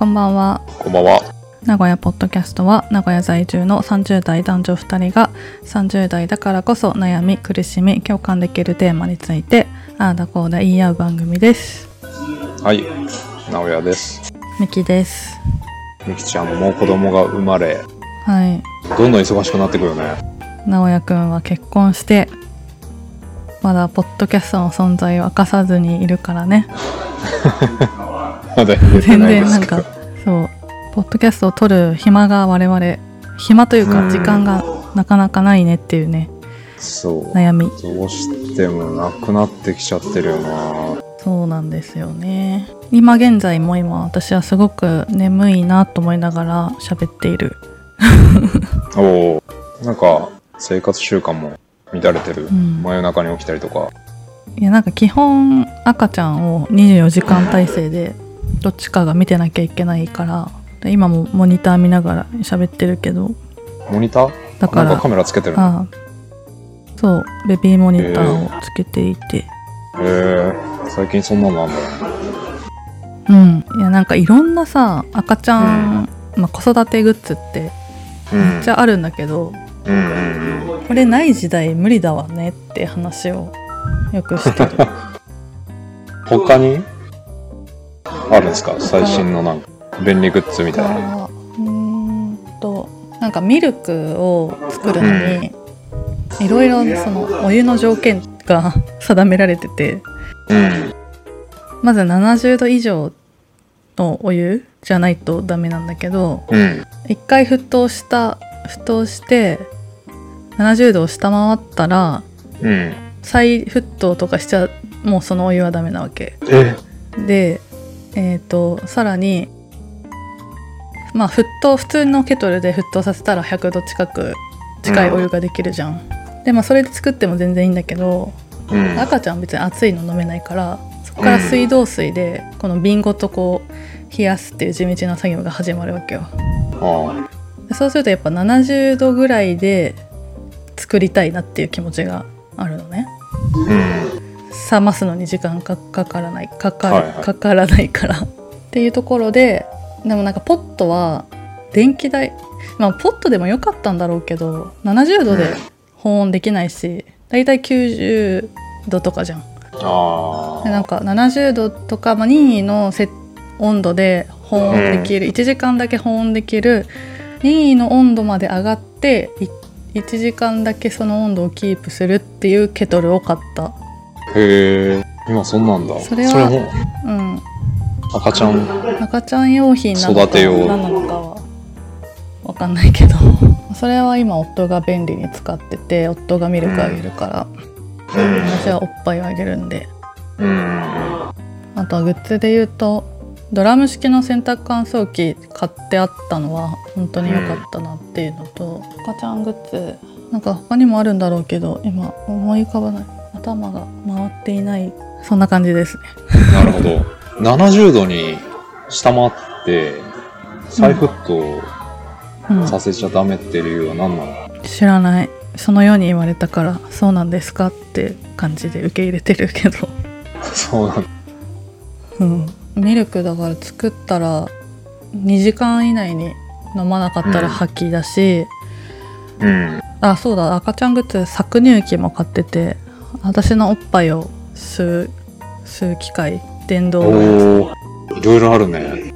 こんばんはこんばんは。名古屋ポッドキャストは名古屋在住の30代男女2人が30代だからこそ悩み苦しみ共感できるテーマについてああだこうだ言い合う番組ですはい、直哉です。ミキですみきちゃんも子供が生まれ、はいどんどん忙しくなってくるね。直哉くんは結婚してまだポッドキャストの存在を明かさずにいるからね 全然なんか。そうポッドキャストを撮る暇が我々暇というかうん時間がなかなかないねっていうねそう。悩みどうしてもなくなってきちゃってるよな。そうなんですよね今現在も今私はすごく眠いなと思いながら喋っている おお。なんか生活習慣も乱れてる。うん真夜中に起きたりとか。いやなんか基本赤ちゃんを24時間体制でどっちかが見てなきゃいけないからで今もモニター見ながら喋ってるけどモニター？だからカメラつけてるの？ああそうベビーモニターをつけていて、へえ。最近そんなのあんだね。うんいやなんかいろんなさ赤ちゃん、まあ、子育てグッズってうん。めっちゃあるんだけど、うんうんうん。これない時代無理だわねって話をよくしてる 他に？あるんですか？最新のなんか便利グッズみたいな。あうーんとなんかミルクを作るのにいろいろそのお湯の条件が定められててうん。まず70度以上のお湯じゃないとダメなんだけどうん。一回沸騰した沸騰して70度を下回ったらうん。再沸騰とかしちゃもうそのお湯はダメなわけえ？でえっ、とさらにまあ沸騰普通のケトルで沸騰させたら100度近く近いお湯ができるじゃん、でまあそれで作っても全然いいんだけどうん。赤ちゃん別に熱いの飲めないからそこから水道水でこの瓶ごとこう冷やすっていう地道な作業が始まるわけよあでそうするとやっぱ70度ぐらいで作りたいなっていう気持ちがあるのねあ。うん。冷ますのに時間かかからないかか,、はいはい。かからないから。っていうところででもなんかポットは電気代まあポットでもよかったんだろうけど70度で保温できないしだいたい90度とかじゃん。ああ。でなんか70度とか、まあ、任意のせ温度で保温できる、1時間だけ保温できる任意の温度まで上がってい1時間だけその温度をキープするっていうケトルを買ったへえ。今そんなんだ。それはもうん赤ちゃん。赤ちゃん用品なのか育てよう何なのかは分かんないけどそれは今夫が便利に使ってて夫がミルクあげるから、私はおっぱいをあげるんでうん。あとはグッズで言うとドラム式の洗濯乾燥機買ってあったのは本当に良かったなっていうのと、赤ちゃんグッズなんか他にもあるんだろうけど今思い浮かばない頭が回っていないそんな感じですね。なるほど。70度に下回って、再沸騰うん。させちゃダメって理由は何なの、知らない。そのように言われたからそうなんですかって感じで受け入れてるけど、そうなんだ。うん、ミルクだから作ったら2時間以内に飲まなかったら吐きだし、うん。あそうだ。赤ちゃんグッズ搾乳機も買ってて私のおっぱいを吸う吸う機械電動のやおお。いろいろあるね。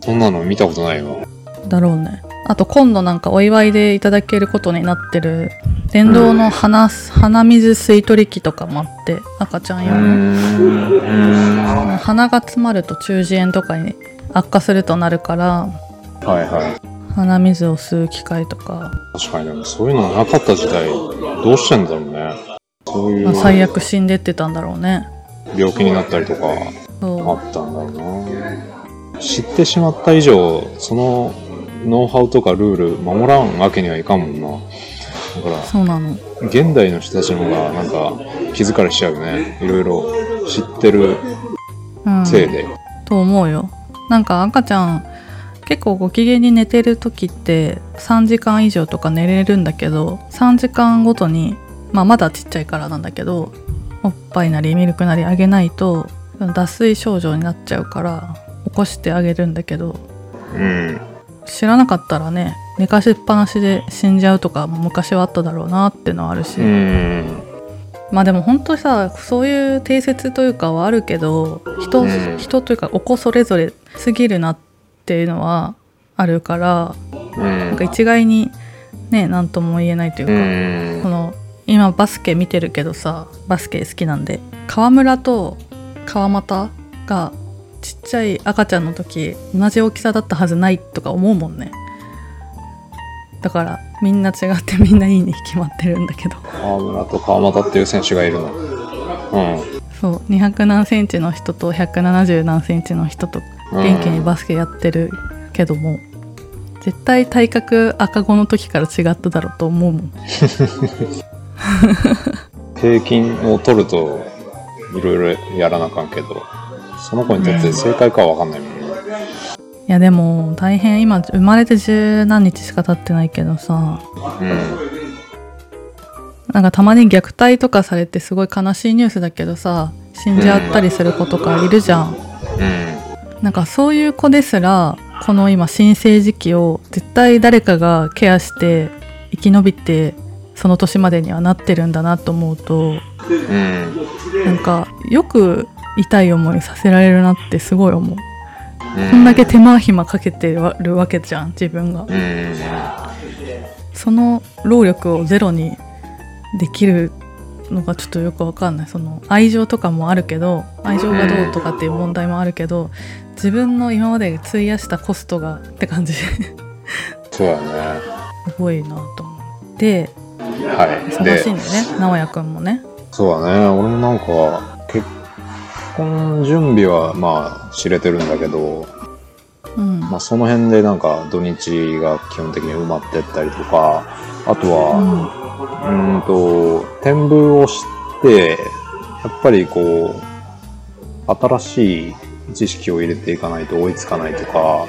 そんなの見たことないわ。つだろうねあと今度なんかお祝いでいただけることになってる電動の鼻,、鼻水吸い取り機とかもあって赤ちゃんう用の。ーん。鼻が詰まると中耳炎とかに悪化するとなるからはいはい。鼻水を吸う機会とか、確かにでもそういうのなかった時代どうしてんだろうねそういまあ、う最悪死んでってたんだろうね。病気になったりとかあそったんだろうな。知ってしまった以上そのノウハウとかルール守らんわけにはいかんもんな。だかうそうなの。ら現代の人たちの方がなんか気づかれしちゃうよね。いろいろ知ってるうん。せいで、と思うよ。なんか赤ちゃん結構ご機嫌に寝てる時って3時間以上とか寝れるんだけど3時間ごとに、まあ、まだちっちゃいからなんだけどおっぱいなりミルクなりあげないと脱水症状になっちゃうから起こしてあげるんだけどうん。知らなかったらね寝かしっぱなしで死んじゃうとかも昔はあっただろうなっていうのはあるし、うん。まあでも本当さそういう定説というかはあるけど人,、うん。人というかお子それぞれすぎるなっていうのはあるからうん。なんか一概にね何とも言えないというか、今バスケ見てるけどさバスケ好きなんで川村と川又がちっちゃい赤ちゃんの時同じ大きさだったはずないとか思うもんね。だからみんな違ってみんないいに決まってるんだけど。川村と川又っていう選手がいるの。うん。そう200何センチの人と170何センチの人とうん元気にバスケやってるけども、絶対体格赤子の時から違っただろうと思うもん 平均を取るといろいろやらなあかんけどその子にとって正解かは分かんないもんね。いやでも大変今生まれて十何日しか経ってないけどさ。なんかたまに虐待とかされてすごい悲しいニュースだけどさ死んじゃったりする子とかいるじゃん、うん。なんかそういう子ですらこの今新生児期を絶対誰かがケアして生き延びてその年までにはなってるんだなと思うとうん。なんかよく痛い思いさせられるなってすごい思う、うん。こんだけ手間暇かけてるわけじゃん自分が。うん。その労力をゼロにできるのがちょっとよくわかんない。その愛情とかもあるけど愛情がどうとかっていう問題もあるけど自分の今まで費やしたコストがって感じ。すそうやね。ごいなと思ってはい。忙でしいんだよね直哉くんもね。そうだね。俺もなんか結婚準備はまあ知れてるんだけど、うん、まあ、その辺でなんか土日が基本的に埋まってったりとかあとうはん。うーんと展望をしてやっぱりこう新しい知識を入れていかないと追いつかないとか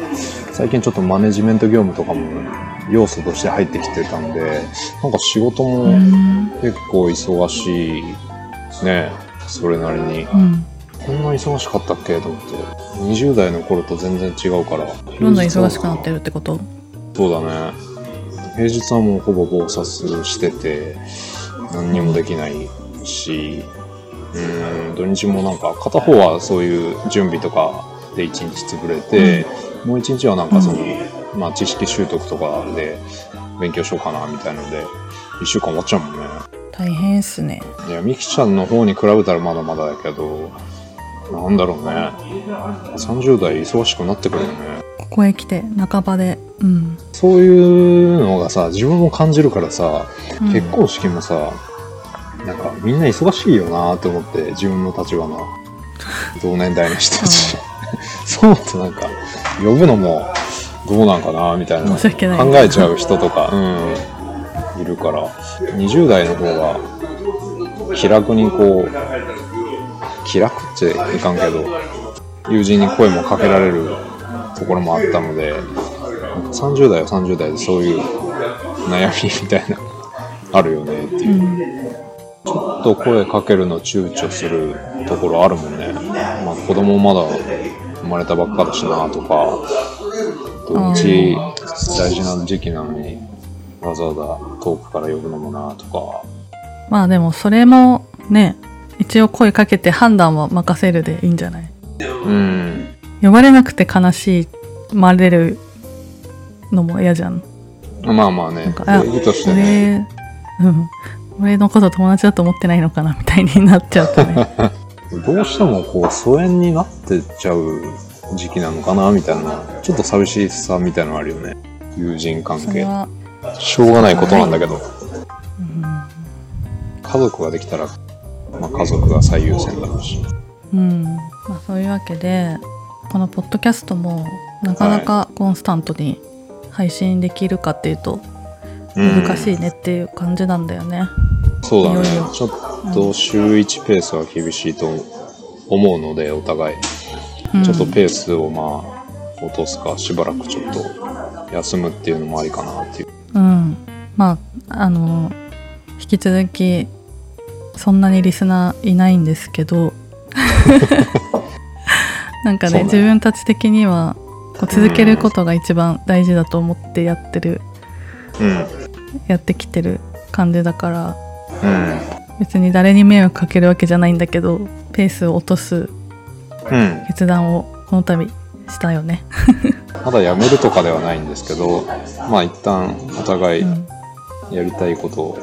最近ちょっとマネジメント業務とかも要素として入ってきてたんでなんか仕事もうん。結構忙しいねそれなりに。うん。こんな忙しかったっけ？と思って。20代の頃と全然違うから。どんどん忙しくなってるってこと？そうだね。平日はもうほぼ暴殺してて何にもできないしうん土日もなんか片方はそういう準備とかで一日潰れて、もう一日はなんかその、まあ知識習得とかで勉強しようかなみたいので1週間終わっちゃうもんね。大変っすね。いやミキちゃんの方に比べたらまだまだだけどなんだろうね。30代忙しくなってくるよね。ここへ来て半ばでうん、そういうのがさ自分も感じるからさうん。結婚式もさ、なんかみんな忙しいよなって思って自分の立場の同年代の人たち、そう思ってなんか呼ぶのもどうなんかなみたいな考えちゃう人とか、うん、いるから。20代の方が気楽にこう気楽っていかんけど友人に声もかけられるところもあったので30代は30代でそういう悩みみたいなあるよねっていう。う、ん。ちょっと声かけるの躊躇するところあるもんね、まあ、子供まだ生まれたばっかだしなとか土日大事な時期なのにわざわざ遠くから呼ぶのもなとか。まあでもそれもね一応声かけて判断は任せるでいいんじゃない？うん。呼ばれなくて悲しまれるのも嫌じゃん。まあまあね。なんかあ礼儀としてね。俺うん。俺のこと友達だと思ってないのかなみたいになっちゃうとね。どうしてもこう疎遠になってっちゃう時期なのかなみたいな。ちょっと寂しさみたいなのあるよね。友人関係。しょうがないことなんだけど。うん。家族ができたら、まあ、家族が最優先だろうし。うん。まあ、そういうわけでこのポッドキャストもなかなかコンスタントに配信できるかっていうと難しいねっていう感じなんだよね。そうだね。ちょっと週1ペースは厳しいと思うのでお互い。うんちょっとペースをまあ落とすかしばらくちょっと休むっていうのもありかなっていううん、まああの引き続きそんなにリスナーいないんですけど なんかねね自分たち的にはこう続けることが一番大事だと思ってやってるうん。やってきてる感じだからうん。別に誰に迷惑かけるわけじゃないんだけどペースを落とすうん。決断をこの度したよね。まだやめるとかではないんですけど、まあ一旦お互いうん。やりたいことを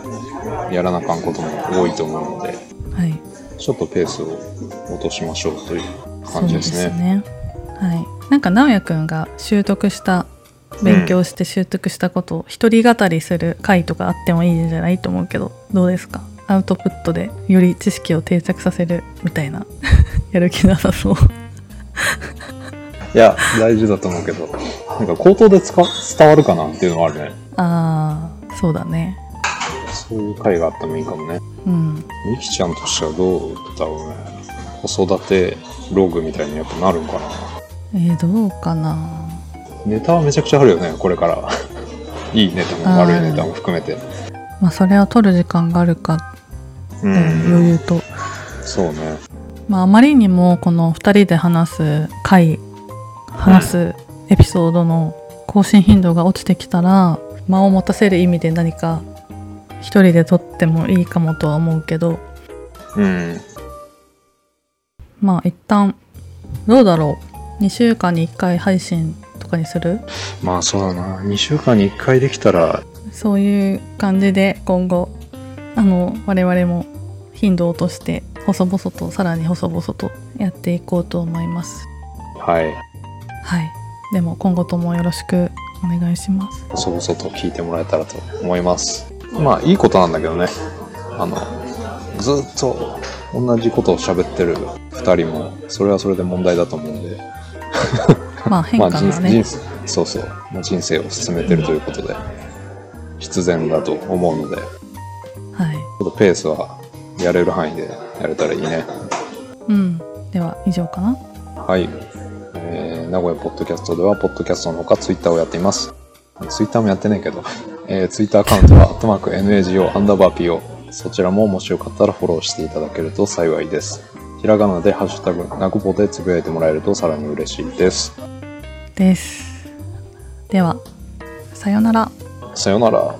やらなあかんことも多いと思うので、はい、ちょっとペースを落としましょうという感じですね。はい、なんか直哉くんが習得した勉強して習得したことを一人語りする回とかあってもいいんじゃないと思うけどどうですか？アウトプットでより知識を定着させるみたいなやる気なさそういや、大事だと思うけど、なんか口頭で使伝わるかなっていうのはあるね。ああそうだねそういう回があってもいいかもね。うんみきちゃんとしてはどうだろうね。子育てログみたいにやっぱなるんかな。えー、どうかなネタはめちゃくちゃあるよね、これから。いいネタも悪いネタも含めて。まあそれを取る時間があるか、ううん余裕とそうね。まああまりにもこの2人で話す回話すエピソードの更新頻度が落ちてきたら間を持たせる意味で何か一人で撮ってもいいかもとは思うけどうん。まあ一旦どうだろう？2週間に1回配信とかにする？まあそうだな。2週間に1回できたら、そういう感じで今後あの我々も頻度を落として細々とさらに細々とやっていこうと思いますはい。はいでも今後ともよろしくお願いしますそ々と聞いてもらえたらと思います。まあいいことなんだけどね。あの、ずっと同じことを喋ってる2人も、それはそれで問題だと思うんで。まあ 変まあ化がね、人人そうそう、まあ、人生を進めてるということで、必然だと思うので、ちはいょっとペースはやれる範囲でやれたらいいね。うんでは以上かなはい。えー名古屋ポッドキャストでは、ポッドキャストのほかツイッターをやっています。ツイッターもやってないけど、えー、ツイッターアカウントは、アットマーク NAGO アンダーバー PO。そちらももしよかったらフォローしていただけると幸いです。ひらがなでハッシュタグ、なごぽでつぶやいてもらえるとさらに嬉しいです。ですではさようならさよなら。